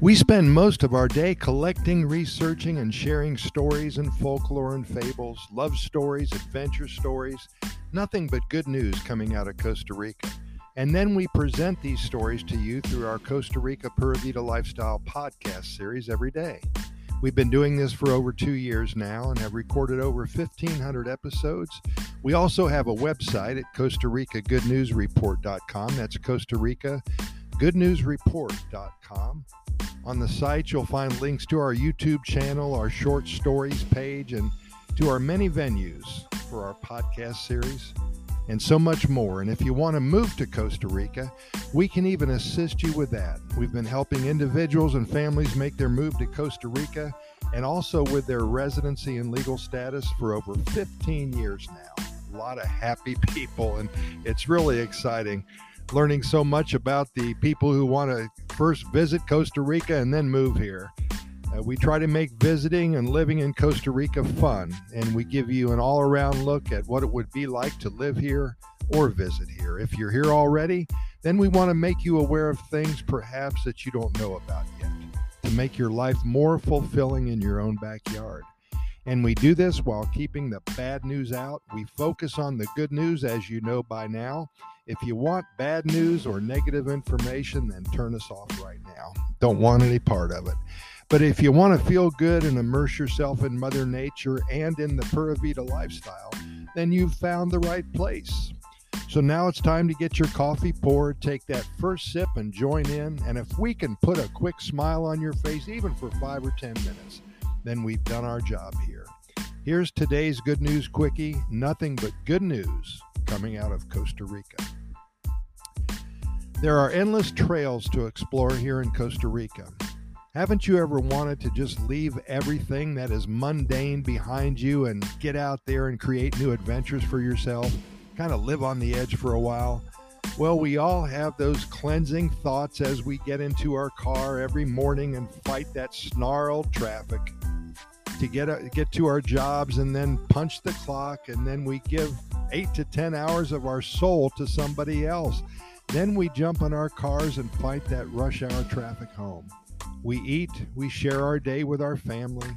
We spend most of our day collecting, researching, and sharing stories and folklore and fables, love stories, adventure stories, nothing but good news coming out of Costa Rica. And then we present these stories to you through our Costa Rica Pura Vida Lifestyle podcast series every day. We've been doing this for over two years now and have recorded over 1,500 episodes. We also have a website at Costa Rica Good News Report.com. That's Costa Rica Good News Report.com. On the site, you'll find links to our YouTube channel, our short stories page, and to our many venues for our podcast series and so much more. And if you want to move to Costa Rica, we can even assist you with that. We've been helping individuals and families make their move to Costa Rica and also with their residency and legal status for over 15 years now. A lot of happy people, and it's really exciting learning so much about the people who want to first visit Costa Rica and then move here. Uh, we try to make visiting and living in Costa Rica fun, and we give you an all around look at what it would be like to live here or visit here. If you're here already, then we want to make you aware of things perhaps that you don't know about yet to make your life more fulfilling in your own backyard. And we do this while keeping the bad news out. We focus on the good news, as you know by now. If you want bad news or negative information, then turn us off right now. Don't want any part of it. But if you want to feel good and immerse yourself in Mother Nature and in the Pura Vida lifestyle, then you've found the right place. So now it's time to get your coffee poured, take that first sip and join in. And if we can put a quick smile on your face, even for five or 10 minutes, then we've done our job here. Here's today's good news quickie nothing but good news coming out of Costa Rica. There are endless trails to explore here in Costa Rica. Haven't you ever wanted to just leave everything that is mundane behind you and get out there and create new adventures for yourself? Kind of live on the edge for a while? Well, we all have those cleansing thoughts as we get into our car every morning and fight that snarled traffic to get a, get to our jobs and then punch the clock and then we give 8 to 10 hours of our soul to somebody else. Then we jump in our cars and fight that rush hour traffic home. We eat, we share our day with our family,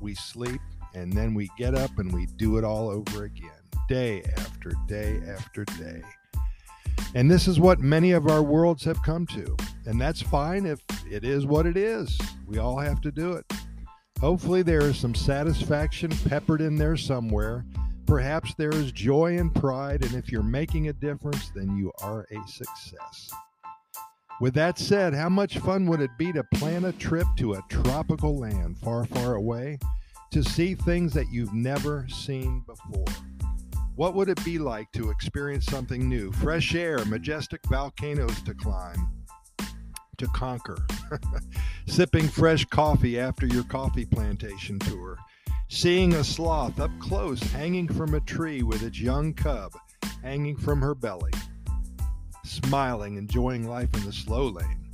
we sleep, and then we get up and we do it all over again, day after day after day. And this is what many of our worlds have come to. And that's fine if it is what it is. We all have to do it. Hopefully, there is some satisfaction peppered in there somewhere. Perhaps there is joy and pride. And if you're making a difference, then you are a success. With that said, how much fun would it be to plan a trip to a tropical land far, far away to see things that you've never seen before? What would it be like to experience something new? Fresh air, majestic volcanoes to climb, to conquer, sipping fresh coffee after your coffee plantation tour, seeing a sloth up close hanging from a tree with its young cub hanging from her belly smiling, enjoying life in the slow lane.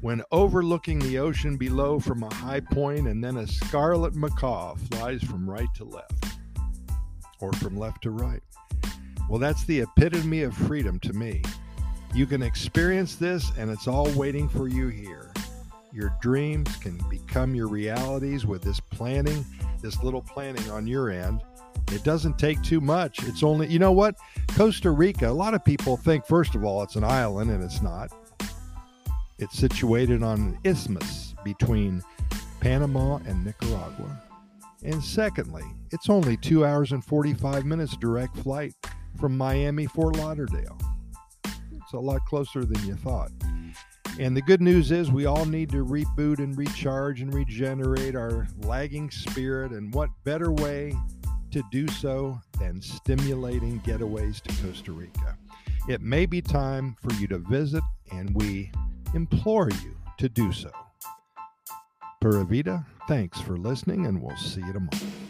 When overlooking the ocean below from a high point, and then a scarlet macaw flies from right to left, or from left to right. Well, that's the epitome of freedom to me. You can experience this, and it's all waiting for you here. Your dreams can become your realities with this planning, this little planning on your end. It doesn't take too much. It's only, you know what? Costa Rica, a lot of people think, first of all, it's an island, and it's not. It's situated on an isthmus between Panama and Nicaragua. And secondly, it's only two hours and 45 minutes direct flight from Miami, Fort Lauderdale. It's a lot closer than you thought. And the good news is, we all need to reboot and recharge and regenerate our lagging spirit. And what better way to do so than stimulating getaways to Costa Rica. It may be time for you to visit, and we implore you to do so. Pura Vida, thanks for listening, and we'll see you tomorrow.